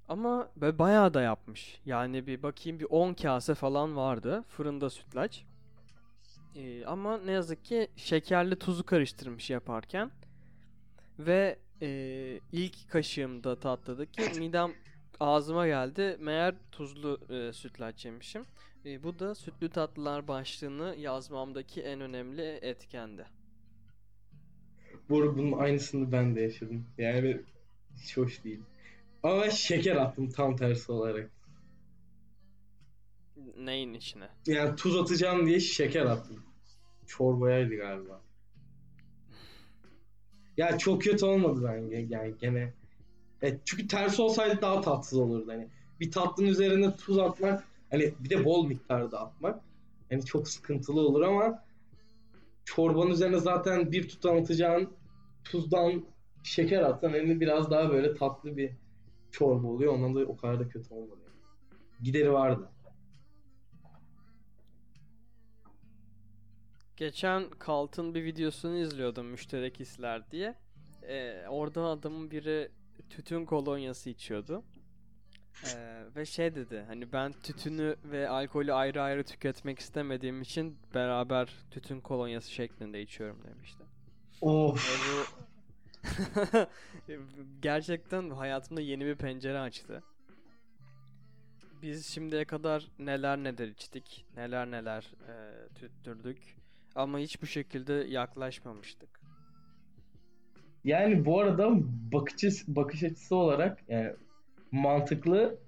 Ama böyle bayağı da yapmış. Yani bir bakayım bir 10 kase falan vardı fırında sütlaç. Eee, ama ne yazık ki şekerli tuzu karıştırmış yaparken. Ve eee, ilk kaşığımda tatlıdaki [LAUGHS] midem ağzıma geldi. Meğer tuzlu eee, sütlaç yemişim. E, bu da sütlü tatlılar başlığını yazmamdaki en önemli etkendi. Bu arada bunun aynısını ben de yaşadım. Yani hiç hoş değil. Ama şeker attım tam tersi olarak. Neyin içine? Yani tuz atacağım diye şeker attım. Çorbayaydı galiba. Ya çok kötü olmadı bence yani gene. Evet, çünkü tersi olsaydı daha tatsız olurdu hani. Bir tatlının üzerine tuz atmak hani bir de bol miktarda atmak hani çok sıkıntılı olur ama çorbanın üzerine zaten bir tutam atacağın tuzdan şeker atsan hani biraz daha böyle tatlı bir çorba oluyor. Ondan da o kadar da kötü olmadı. Gideri vardı. Geçen Kalt'ın bir videosunu izliyordum müşterek hisler diye. Ee, orada adamın biri tütün kolonyası içiyordu. Ee, ve şey dedi hani ben tütünü ve alkolü ayrı ayrı tüketmek istemediğim için beraber tütün kolonyası şeklinde içiyorum demişti. Of. Ve bu [LAUGHS] gerçekten hayatımda yeni bir pencere açtı. Biz şimdiye kadar neler neler içtik, neler neler e, tüttürdük ama hiç bu şekilde yaklaşmamıştık. Yani bu arada bakış, bakış açısı olarak yani mantıklı.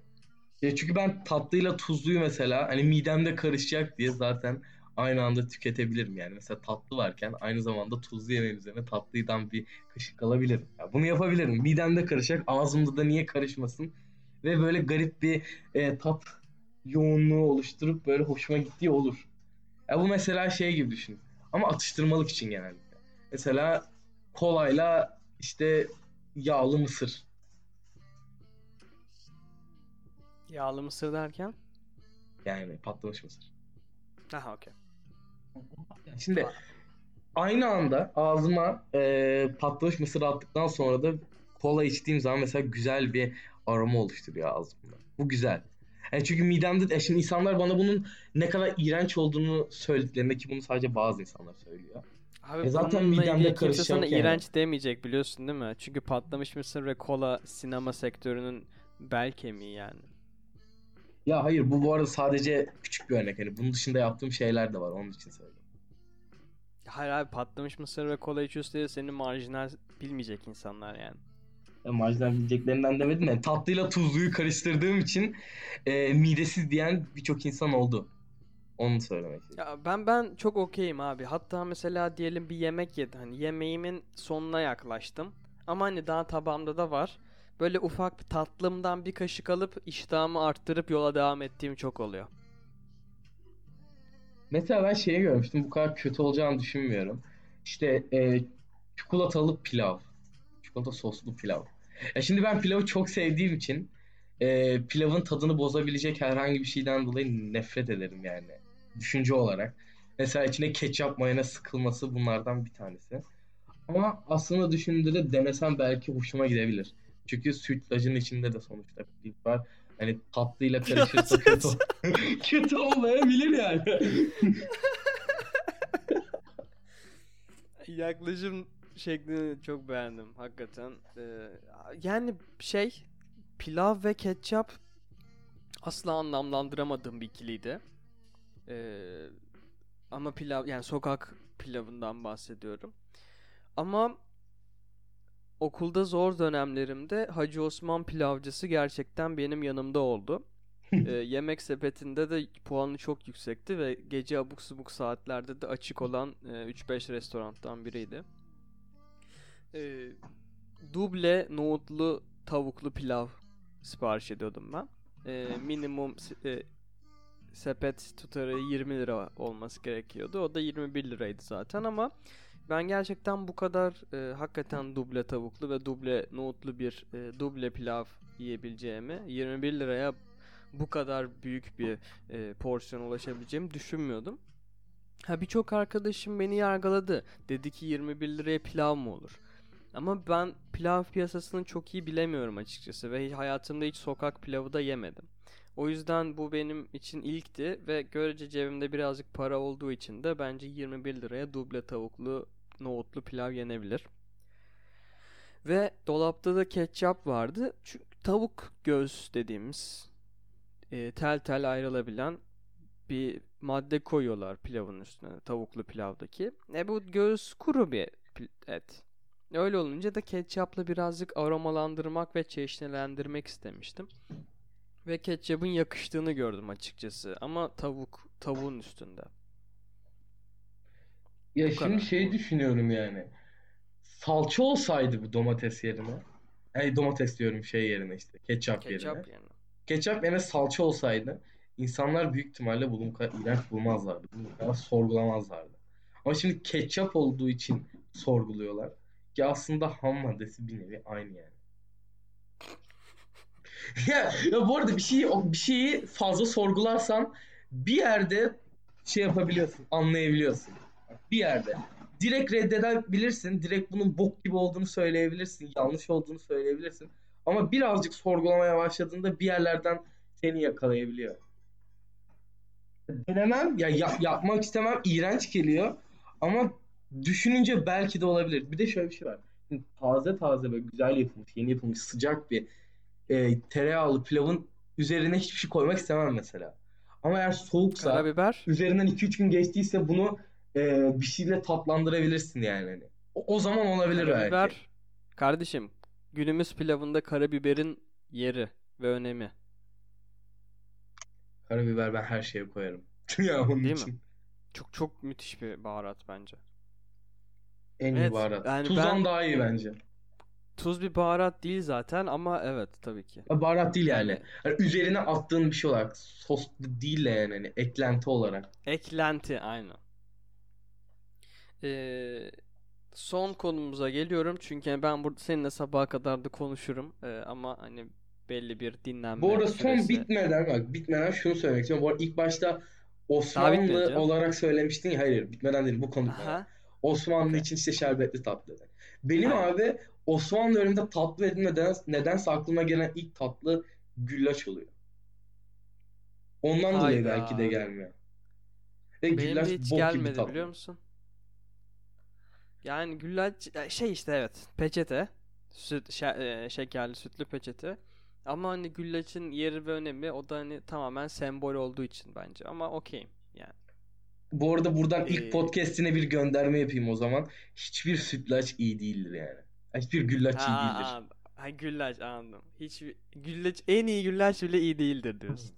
Ya çünkü ben tatlıyla tuzluyu mesela hani midemde karışacak diye zaten aynı anda tüketebilirim. Yani mesela tatlı varken aynı zamanda tuzlu yemeğin üzerine tatlıydan bir kaşık alabilirim. Ya bunu yapabilirim. Midemde karışacak, ağzımda da niye karışmasın? Ve böyle garip bir e, tat yoğunluğu oluşturup böyle hoşuma gittiği olur. Ya bu mesela şey gibi düşün. Ama atıştırmalık için genellikle. Mesela kolayla işte yağlı mısır. Yağlı mısır derken? Yani patlamış mısır. Aha okey. Şimdi aynı anda ağzıma e, patlamış mısır attıktan sonra da kola içtiğim zaman mesela güzel bir aroma oluşturuyor ağzımda. Bu güzel. Yani çünkü midemde e, şimdi insanlar bana bunun ne kadar iğrenç olduğunu söylediklerinde ki bunu sadece bazı insanlar söylüyor. Abi E zaten midemde karışacak sana yani. iğrenç demeyecek biliyorsun değil mi? Çünkü patlamış mısır ve kola sinema sektörünün bel kemiği yani. Ya hayır bu bu arada sadece küçük bir örnek. Hani bunun dışında yaptığım şeyler de var onun için söylüyorum. Hayır abi patlamış mısır ve kola içiyorsa diye seni marjinal bilmeyecek insanlar yani. Ya marjinal bileceklerinden demedim de tatlıyla tuzluyu karıştırdığım için e, midesiz diyen birçok insan oldu. Onu söylemek istedim. Ya ben ben çok okeyim abi. Hatta mesela diyelim bir yemek yedim. Hani yemeğimin sonuna yaklaştım. Ama hani daha tabağımda da var. Böyle ufak tatlımdan bir kaşık alıp iştahımı arttırıp yola devam ettiğim çok oluyor. Mesela ben şeyi görmüştüm. Bu kadar kötü olacağını düşünmüyorum. İşte e, çikolatalı pilav. Çikolata soslu pilav. Ya şimdi ben pilavı çok sevdiğim için e, pilavın tadını bozabilecek herhangi bir şeyden dolayı nefret ederim yani. Düşünce olarak. Mesela içine ketçap mayonez sıkılması bunlardan bir tanesi. Ama aslında düşündüğünde denesem belki hoşuma gidebilir. Çünkü sütlacın içinde de sonuçta pilav var. Hani tatlıyla [LAUGHS] karışırsa kötü, [LAUGHS] kötü olmayabilir yani. [LAUGHS] Yaklaşım şeklini çok beğendim hakikaten. Ee, yani şey pilav ve ketçap asla anlamlandıramadığım bir ikiliydi. Ee, ama pilav yani sokak pilavından bahsediyorum. Ama okulda zor dönemlerimde Hacı Osman pilavcısı gerçekten benim yanımda oldu. Ee, yemek sepetinde de puanı çok yüksekti ve gece abuk subuk saatlerde de açık olan e, 3-5 restorandan biriydi. Ee, duble nohutlu tavuklu pilav sipariş ediyordum ben. Ee, minimum e, sepet tutarı 20 lira olması gerekiyordu. O da 21 liraydı zaten ama ben gerçekten bu kadar e, hakikaten duble tavuklu ve duble nohutlu bir e, duble pilav yiyebileceğimi 21 liraya bu kadar büyük bir e, porsiyon ulaşabileceğimi düşünmüyordum. Ha birçok arkadaşım beni yargıladı. Dedi ki 21 liraya pilav mı olur? Ama ben pilav piyasasını çok iyi bilemiyorum açıkçası ve hayatımda hiç sokak pilavı da yemedim. O yüzden bu benim için ilkti ve görece cebimde birazcık para olduğu için de bence 21 liraya duble tavuklu nohutlu pilav yenebilir. Ve dolapta da ketçap vardı. Çünkü tavuk göz dediğimiz e, tel tel ayrılabilen bir madde koyuyorlar pilavın üstüne tavuklu pilavdaki. E bu göğüs kuru bir et. Öyle olunca da ketçapla birazcık aromalandırmak ve çeşnilendirmek istemiştim. Ve ketçapın yakıştığını gördüm açıkçası. Ama tavuk, tavuğun üstünde. Ya Bu şimdi kadar. şey düşünüyorum yani. Salça olsaydı bu domates yerine. Ay domates diyorum şey yerine işte. Ketçap, yerine. Ketçap yerine. Ketçap yerine salça olsaydı insanlar büyük ihtimalle bunu bu kadar iğrenç bulmazlardı. Bunu kadar sorgulamazlardı. Ama şimdi ketçap olduğu için sorguluyorlar. Ki aslında ham maddesi bir nevi aynı yani. [LAUGHS] ya, ya bu arada bir şeyi bir şeyi fazla sorgularsan bir yerde şey yapabiliyorsun, anlayabiliyorsun. Bir yerde. Direkt reddedebilirsin, direkt bunun bok gibi olduğunu söyleyebilirsin, yanlış olduğunu söyleyebilirsin. Ama birazcık sorgulamaya başladığında bir yerlerden seni yakalayabiliyor. Denemem, ya yap- yapmak istemem, iğrenç geliyor. Ama düşününce belki de olabilir. Bir de şöyle bir şey var. Şimdi taze taze böyle güzel yapılmış, yeni yapılmış sıcak bir e, tereyağlı pilavın üzerine hiçbir şey koymak istemem mesela. Ama eğer soğuksa, Karabiber. üzerinden 2-3 gün geçtiyse bunu e, bir şeyle tatlandırabilirsin yani. Hani. O, o zaman olabilir belki. Karabiber. Kardeşim, günümüz pilavında karabiberin yeri ve önemi. Karabiber ben her şeye koyarım. [LAUGHS] ya onun Değil mi? için. Çok çok müthiş bir baharat bence. En iyi Evet, baharat. yani Tuzdan ben- daha iyi bence. Tuz bir baharat değil zaten ama evet tabii ki. Baharat değil yani. Yani- Hani üzerine attığın bir şey olarak. Sos değil de yani hani eklenti olarak. Eklenti aynen. Ee, son konumuza geliyorum çünkü ben burada seninle sabaha kadar da konuşurum Ee, ama hani belli bir dinlenme Bu arada son süresi. bitmeden bak bitmeden şunu söylemek istiyorum. Bu arada ilk başta Osmanlı olarak söylemiştin ya. Hayır bitmeden değil bu konu. Osmanlı Okey. için işte şerbetli tatlı. Benim Aynen. abi Osmanlı döneminde tatlı dediğimde neden, nedense aklıma gelen ilk tatlı güllaç oluyor. Ondan dolayı Hayda. belki de gelmiyor. Ve Benim güllaç de hiç gelmedi biliyor musun? Yani güllaç şey işte evet peçete süt şe- e, şekerli sütlü peçete ama hani güllaçın yeri ve önemi o da hani tamamen sembol olduğu için bence ama okeyim yani. Bu arada buradan Ee, ilk podcast'ine bir gönderme yapayım o zaman. Hiçbir sütlaç iyi değildir yani. Hiçbir güllaç iyi Ha, değildir. anladım. Ha, güllaç anladım. Hiç güllaç en iyi güllaç bile iyi değildir diyorsun.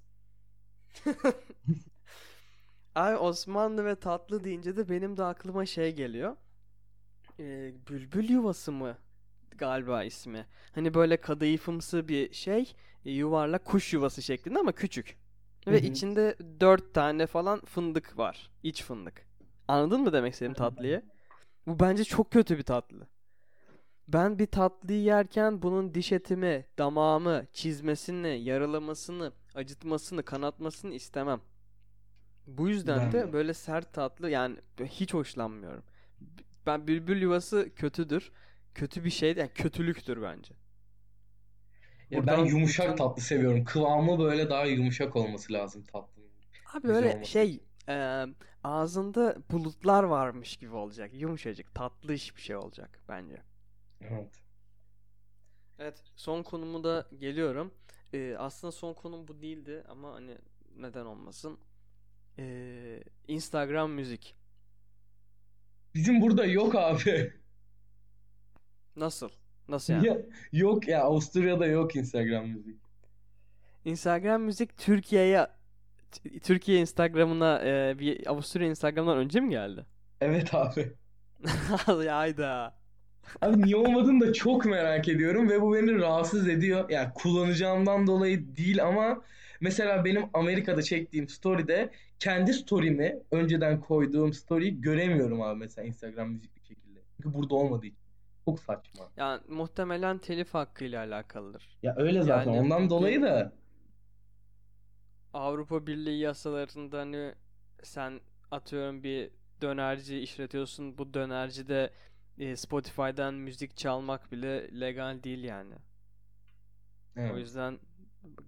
Abi [LAUGHS] Osmanlı ve tatlı deyince de benim de aklıma şey geliyor. Ee, bülbül yuvası mı galiba ismi. Hani böyle kadayıfımsı bir şey, e, yuvarlak kuş yuvası şeklinde ama küçük. Ve Hı hı. içinde dört tane falan fındık var. İç fındık. Anladın mı demek istediğim tatlıyı? Bu bence çok kötü bir tatlı. Ben bir tatlıyı yerken bunun diş etimi, damağımı, çizmesini, yaralamasını, acıtmasını, kanatmasını istemem. Bu yüzden Ben de de. böyle sert tatlı yani hiç hoşlanmıyorum. Ben bülbül yuvası kötüdür. Kötü bir şey yani kötülüktür bence. Ya ben yumuşak bütün- tatlı seviyorum. Kıvamı böyle daha yumuşak olması lazım tatlının. Abi böyle olması şey e, ağzında bulutlar varmış gibi olacak. Yumuşacık, tatlış bir şey olacak bence. Evet. Evet, son konumu da geliyorum. Ee, aslında son konum bu değildi ama hani neden olmasın. Ee, Instagram müzik. Bizim burada yok abi. Nasıl? Nasıl yani? Ya, yok ya Avusturya'da yok Instagram müzik. Instagram müzik Türkiye'ye Türkiye Instagram'ına e, bir Avusturya Instagram'dan önce mi geldi? Evet abi. [LAUGHS] Hayda. Abi niye olmadığını da çok merak ediyorum ve bu beni rahatsız ediyor. Yani kullanacağımdan dolayı değil ama Mesela benim Amerika'da çektiğim story'de kendi story'mi önceden koyduğum story'yi göremiyorum abi mesela Instagram müzikli şekilde. Çünkü burada olmadığı için. Çok saçma. Yani muhtemelen telif hakkıyla alakalıdır. Ya öyle zaten. Yani Ondan dolayı da Avrupa Birliği yasalarında hani sen atıyorum bir dönerci işletiyorsun. Bu dönercide e, Spotify'dan müzik çalmak bile legal değil yani. O evet. yüzden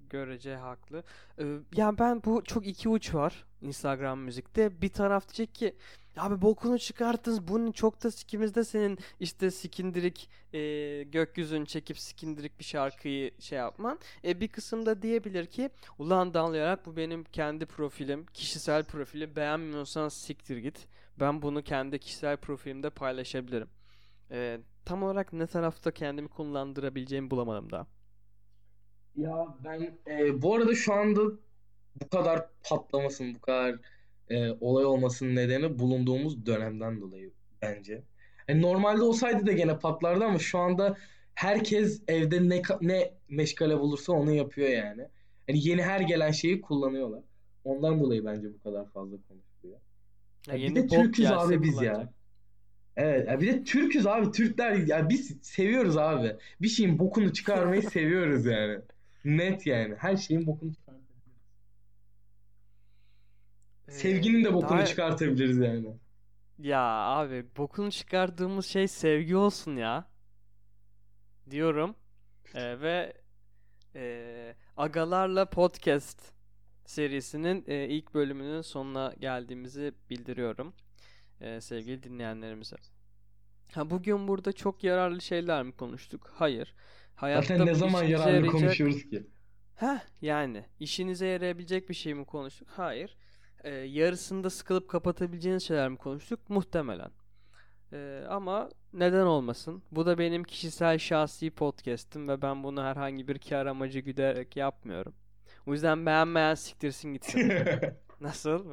görece haklı. Ee, yani ben bu çok iki uç var Instagram müzikte. Bir taraf diyecek ki abi bokunu çıkarttınız. Bunun çok da sikimizde senin işte sikindirik e, gökyüzünü çekip sikindirik bir şarkıyı şey yapman. E, bir kısım da diyebilir ki ulan damlayarak bu benim kendi profilim, kişisel profilim. Beğenmiyorsan siktir git. Ben bunu kendi kişisel profilimde paylaşabilirim. E, tam olarak ne tarafta kendimi kullandırabileceğimi bulamadım daha. Ya ben e, bu arada şu anda bu kadar patlamasın, bu kadar e, olay olmasının nedeni bulunduğumuz dönemden dolayı bence. Yani normalde olsaydı da gene patlardı ama şu anda herkes evde ne ne meşgale bulursa onu yapıyor yani. Yani yeni her gelen şeyi kullanıyorlar. Ondan dolayı bence bu kadar fazla konuşuluyor. Ya Ya bir de Türküz abi biz ya. kullanacak. Evet, ya bir de Türküz abi. Türkler ya biz seviyoruz abi. Bir şeyin bokunu çıkarmayı [LAUGHS] seviyoruz yani. Net yani. Her şeyin bokunu çıkartabiliriz. Sevginin de Ee, bokunu daha- çıkartabiliriz yani. Ya abi bokunu çıkardığımız şey sevgi olsun ya. Diyorum. Ee, ve e, Agalarla Podcast serisinin e, ilk bölümünün sonuna geldiğimizi bildiriyorum. e, sevgili dinleyenlerimize. Ha bugün burada çok yararlı şeyler mi konuştuk? Hayır. Hayatta Zaten ne zaman yararlı yarayacak- konuşuyoruz ki? Heh yani işinize yarayabilecek bir şey mi konuştuk? Hayır. Ee, yarısında sıkılıp kapatabileceğiniz şeyler mi konuştuk? Muhtemelen. Ee, ama neden olmasın? Bu da benim kişisel şahsi podcast'im ve ben bunu herhangi bir kar amacı güderek yapmıyorum. O yüzden beğenmeyen siktirsin gitsin. [LAUGHS] Nasıl?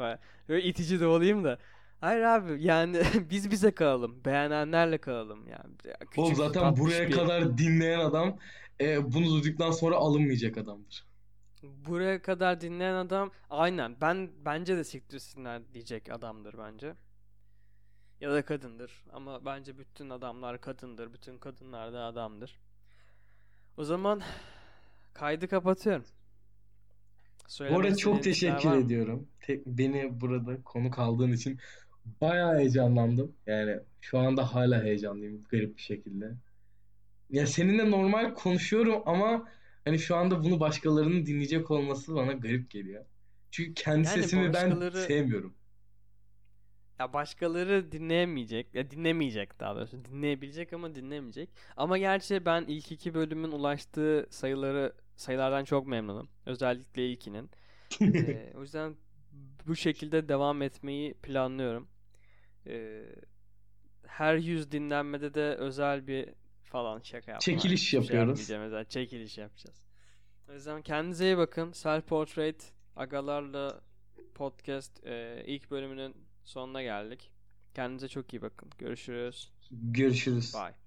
Böyle itici de olayım da. Hayır abi yani [LAUGHS] biz bize kalalım. Beğenenlerle kalalım yani. Küçük, Oğlum zaten buraya bir- kadar dinleyen adam e, bunu duyduktan sonra alınmayacak adamdır. Buraya kadar dinleyen adam aynen ben bence de siktirsinler diyecek adamdır bence. Ya da kadındır ama bence bütün adamlar kadındır. Bütün kadınlar da adamdır. O zaman kaydı kapatıyorum. Bu Söylemek arada çok teşekkür ediyorum. Tek, beni burada konuk aldığın için bayağı heyecanlandım. Yani şu anda hala heyecanlıyım garip bir şekilde. Ya seninle normal konuşuyorum ama hani şu anda bunu başkalarının dinleyecek olması bana garip geliyor. Çünkü kendi Yani sesimi ben başkaları- sevmiyorum. Ya başkaları dinleyemeyecek, ya dinlemeyecek daha doğrusu. Dinleyebilecek ama dinlemeyecek. Ama gerçi ben ilk iki bölümün ulaştığı sayıları sayılardan çok memnunum. Özellikle ilkinin. [LAUGHS] Ee, o yüzden bu şekilde devam etmeyi planlıyorum. Ee, her yüz dinlenmede de özel bir falan şaka yapma. Çekiliş şey yapıyoruz. özel. Çekiliş yapacağız. O yüzden kendinize iyi bakın. Self Portrait Agalarla Podcast e, ilk bölümünün sonuna geldik. Kendinize çok iyi bakın. Görüşürüz. Görüşürüz. Bye.